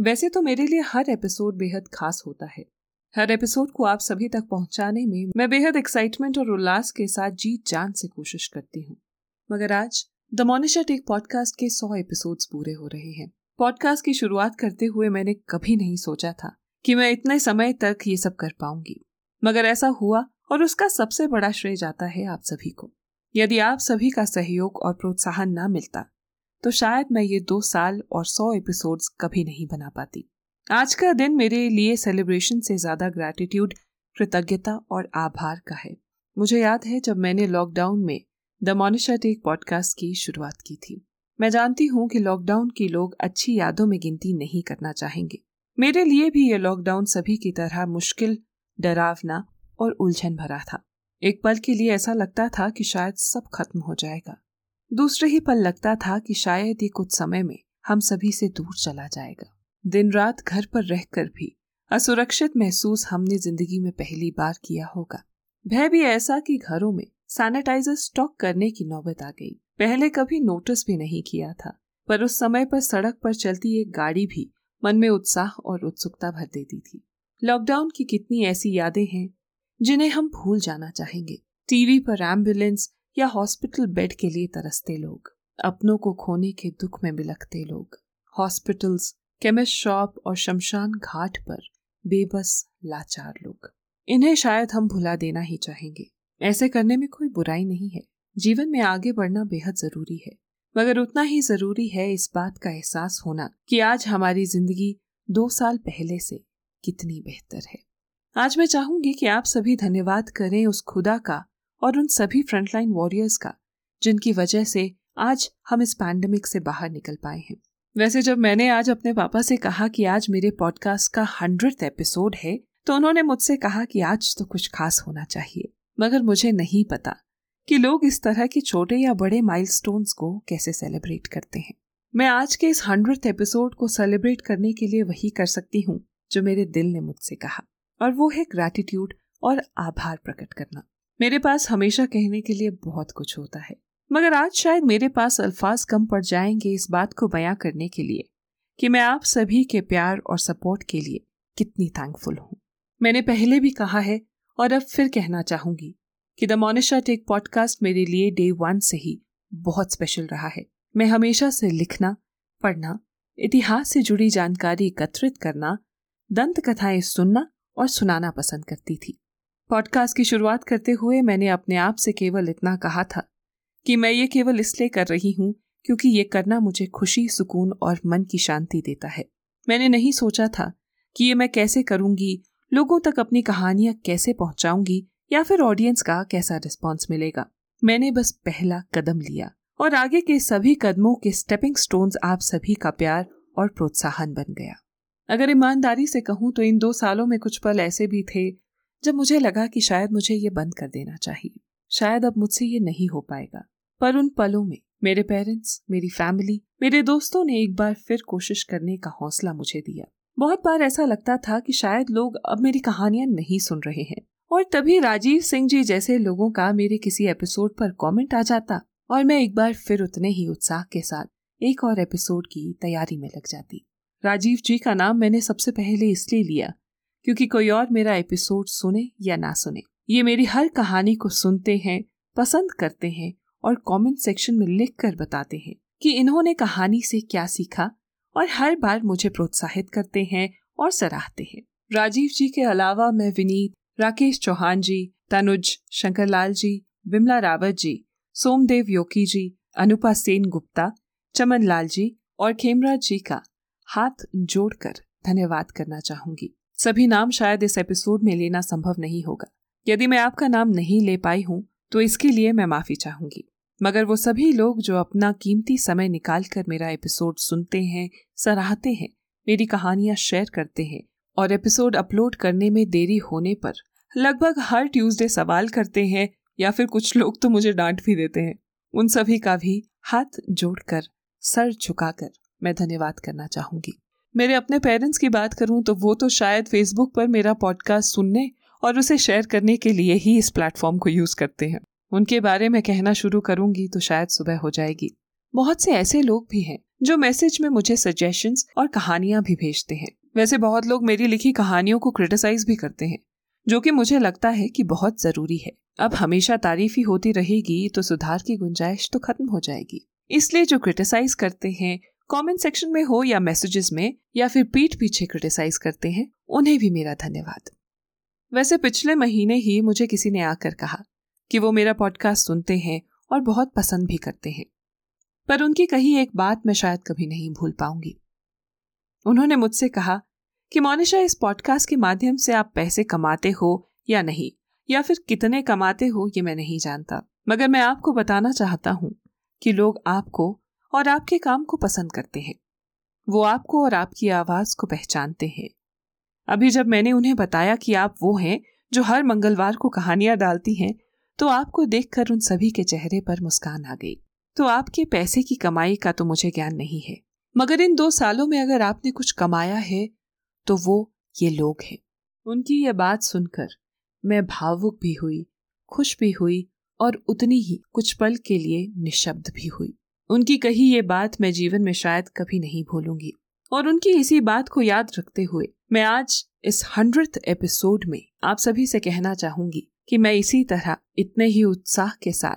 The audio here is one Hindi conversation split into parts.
वैसे तो मेरे लिए हर एपिसोड बेहद खास होता है। हर एपिसोड को आप सभी तक पहुँचाने में मैं बेहद एक्साइटमेंट और उल्लास के साथ जीत जान से कोशिश करती हूँ। मगर आज द मोनिशा टेक पॉडकास्ट के सौ एपिसोड्स पूरे हो रहे हैं। पॉडकास्ट की शुरुआत करते हुए मैंने कभी नहीं सोचा था कि मैं इतने समय तक ये सब कर पाऊँगी। मगर ऐसा हुआ और उसका सबसे बड़ा श्रेय जाता है आप सभी को। यदि आप सभी का सहयोग और प्रोत्साहन न मिलता तो शायद मैं ये दो साल और सौ एपिसोड्स कभी नहीं बना पाती। आज का दिन मेरे लिए सेलिब्रेशन से ज़्यादा ग्रैटिट्यूड कृतज्ञता और आभार का है। मुझे याद है जब मैंने लॉकडाउन में द मोनिशा टेक पॉडकास्ट की शुरुआत की थी। मैं जानती हूँ कि लॉकडाउन की लोग अच्छी यादों में गिनती नहीं करना चाहेंगे। मेरे लिए भी ये लॉकडाउन सभी की तरह मुश्किल, डरावना और उलझन भरा था। एक पल के लिए ऐसा लगता था कि शायद सब खत्म हो जाएगा। दूसरे ही पल लगता था कि शायद ये कुछ समय में हम सभी से दूर चला जाएगा। दिन रात घर पर रहकर भी असुरक्षित महसूस हमने ज़िंदगी में पहली बार किया होगा। भय भी ऐसा कि घरों में सैनिटाइजर स्टॉक करने की नौबत आ गई। पहले कभी नोटिस भी नहीं किया था, पर उस समय पर सड़क पर चलती एक गाड़ी भी मन में उत्साह और उत्सुकता भर देती थी। लॉकडाउन की कितनी ऐसी यादें हैं जिन्हें हम भूल जाना चाहेंगे। टीवी पर एंबुलेंस या हॉस्पिटल बेड के लिए तरसते लोग, अपनों को खोने के दुख में बिलखते लोग। हॉस्पिटल्स, केमिस्ट शॉप और शमशान घाट पर बेबस, लाचार लोग। इन्हें शायद हम भुला देना ही चाहेंगे। ऐसे करने में कोई बुराई नहीं है। जीवन में आगे बढ़ना बेहद ज़रूरी है। मगर उतना ही ज़रूरी है इस बात का एहसास होना कि आज हमारी ज़िंदगी दो साल पहले से कितनी बेहतर है। आज मैं चाहूँगी कि आप सभी धन्यवाद करें उस खुदा का और उन सभी फ्रंटलाइन वॉरियर्स का, जिनकी वजह से आज हम इस पैंडमिक से बाहर निकल पाए हैं। वैसे जब मैंने आज अपने पापा से कहा कि आज मेरे पॉडकास्ट का हंड्रेड एपिसोड है तो उन्होंने मुझसे कहा कि आज तो कुछ खास होना चाहिए। मगर मुझे नहीं पता कि लोग इस तरह के छोटे या बड़े माइलस्टोन्स को कैसे सेलिब्रेट करते हैं। मैं आज के इस हंड्रेड एपिसोड को सेलिब्रेट करने के लिए वही कर सकती हूँ, जो मेरे दिल ने मुझसे कहा। और वो है ग्रैटिट्यूड और आभार प्रकट करना। मेरे पास हमेशा कहने के लिए बहुत कुछ होता है। मगर आज शायद मेरे पास अल्फाज कम पड़ जाएँगे इस बात को बयां करने के लिए कि मैं आप सभी के प्यार और सपोर्ट के लिए कितनी थैंकफुल हूँ। मैंने पहले भी कहा है और अब फिर कहना चाहूँगी कि द मोनिशा टेक पॉडकास्ट मेरे लिए डे वन से ही बहुत स्पेशल रहा है। मैं हमेशा से लिखना, पढ़ना, इतिहास से जुड़ी जानकारी एकत्रित करना दंत कथाएँ सुनना और सुनाना पसंद करती थी। पॉडकास्ट की शुरुआत करते हुए मैंने अपने आप से केवल इतना कहा था कि मैं ये केवल इसलिए कर रही हूँ क्योंकि ये करना मुझे खुशी, सुकून और मन की शांति देता है। मैंने नहीं सोचा था कि ये मैं कैसे करूँगी, लोगों तक अपनी कहानियाँ कैसे पहुंचाऊँगी या फिर ऑडियंस का कैसा रिस्पॉन्स मिलेगा। मैंने बस पहला कदम लिया और आगे के सभी कदमों के स्टेपिंग स्टोन्स आप सभी का प्यार और प्रोत्साहन बन गया। अगर ईमानदारी से कहूँ तो इन दो सालों में कुछ पल ऐसे भी थे जब मुझे लगा कि शायद मुझे ये बंद कर देना चाहिए, शायद अब मुझसे ये नहीं हो पाएगा। पर उन पलों में, मेरे पेरेंट्स मेरी फैमिली मेरे दोस्तों ने एक बार फिर कोशिश करने का हौसला मुझे दिया। बहुत बार ऐसा लगता था कि शायद लोग अब मेरी कहानियाँ नहीं सुन रहे हैं। और तभी राजीव सिंह जी जैसे लोगों का मेरे किसी एपिसोड पर कमेंट आ जाता और मैं एक बार फिर उतने ही उत्साह के साथ एक और एपिसोड की तैयारी में लग जाती। राजीव जी का नाम मैंने सबसे पहले इसलिए लिया क्योंकि कोई और मेरा एपिसोड सुने या ना सुने। ये मेरी हर कहानी को सुनते हैं, पसंद करते हैं और कमेंट सेक्शन में लिख कर बताते हैं कि इन्होंने कहानी से क्या सीखा और हर बार मुझे प्रोत्साहित करते हैं और सराहते हैं। राजीव जी के अलावा मैं विनीत, राकेश चौहान जी, तनुज शंकरलाल जी, विमला रावत जी, सोमदेव योकी जी, अनुपा सेन गुप्ता चमन लाल जी और खेमराज जी का हाथ जोड़कर धन्यवाद करना चाहूँगी। सभी नाम शायद इस एपिसोड में लेना संभव नहीं होगा। यदि मैं आपका नाम नहीं ले पाई हूँ तो इसके लिए मैं माफ़ी चाहूँगी। मगर वो सभी लोग जो अपना कीमती समय निकाल कर मेरा एपिसोड सुनते हैं, सराहते हैं, मेरी कहानियाँ शेयर करते हैं और एपिसोड अपलोड करने में देरी होने पर लगभग हर ट्यूसडे सवाल करते हैं या फिर कुछ लोग तो मुझे डांट भी देते हैं। उन सभी का भी हाथ जोड़कर सर झुकाकर मैं धन्यवाद करना चाहूँगी। मेरे अपने पेरेंट्स की बात करूँ तो वो तो शायद फेसबुक पर मेरा पॉडकास्ट सुनने और उसे शेयर करने के लिए ही इस प्लेटफॉर्म को यूज़ करते हैं। उनके बारे में कहना शुरू करूँगी तो शायद सुबह हो जाएगी। बहुत से ऐसे लोग भी हैं जो मैसेज में मुझे सजेशंस और कहानियाँ भी भेजते हैं। वैसे बहुत लोग मेरी लिखी कहानियों को क्रिटिसाइज भी करते हैं, जो कि मुझे लगता है कि बहुत ज़रूरी है। अब हमेशा तारीफ़ ही होती रहेगी तो सुधार की गुंजाइश तो खत्म हो जाएगी। इसलिए जो क्रिटिसाइज करते हैं कमेंट सेक्शन में हो या मैसेजेस में, या फिर पीठ पीछे क्रिटिसाइज करते हैं, उन्हें भी मेरा धन्यवाद। वैसे पिछले महीने ही मुझे किसी ने आकर कहा कि वो मेरा पॉडकास्ट सुनते हैं और बहुत पसंद भी करते हैं। पर उनकी कही एक बात मैं शायद कभी नहीं भूल पाऊँगी। उन्होंने मुझसे कहा कि मोनिशा इस पॉडकास्ट के माध्यम से आप पैसे कमाते हो या नहीं? या फिर कितने कमाते हो ये मैं नहीं जानता। मगर मैं आपको बताना चाहता हूँ कि लोग आपको और आपके काम को पसंद करते हैं। वो आपको और आपकी आवाज़ को पहचानते हैं। अभी जब मैंने उन्हें बताया कि आप वो हैं जो हर मंगलवार को कहानियाँ डालती हैं तो आपको देखकर उन सभी के चेहरे पर मुस्कान आ गई। तो आपके पैसे की कमाई का तो मुझे ज्ञान नहीं है, मगर इन दो सालों में अगर आपने कुछ कमाया है तो वो ये लोग हैं। उनकी ये बात सुनकर मैं भावुक भी हुई, खुश भी हुई और उतनी ही कुछ पल के लिए निशब्द भी हुई। उनकी कही ये बात मैं जीवन में शायद कभी नहीं भूलूँगी। और उनकी इसी बात को याद रखते हुए मैं आज इस हंड्रेड एपिसोड में आप सभी से कहना चाहूँगी कि मैं इसी तरह इतने ही उत्साह के साथ,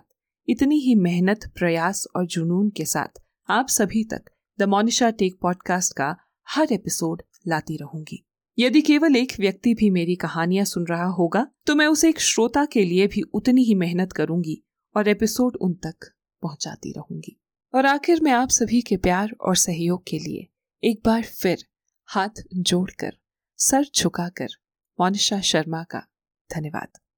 इतनी ही मेहनत, प्रयास और जुनून के साथ आप सभी तक द मोनिशा टेक पॉडकास्ट का हर एपिसोड लाती रहूँगी। यदि केवल एक व्यक्ति भी मेरी कहानियाँ सुन रहा होगा तो मैं उसे एक श्रोता के लिए भी उतनी ही मेहनत करूँगी और एपिसोड उन तक पहुंचाती रहूँगी। और आखिर में आप सभी के प्यार और सहयोग के लिए एक बार फिर हाथ जोड़कर, सर झुकाकर मोनिशा शर्मा का धन्यवाद।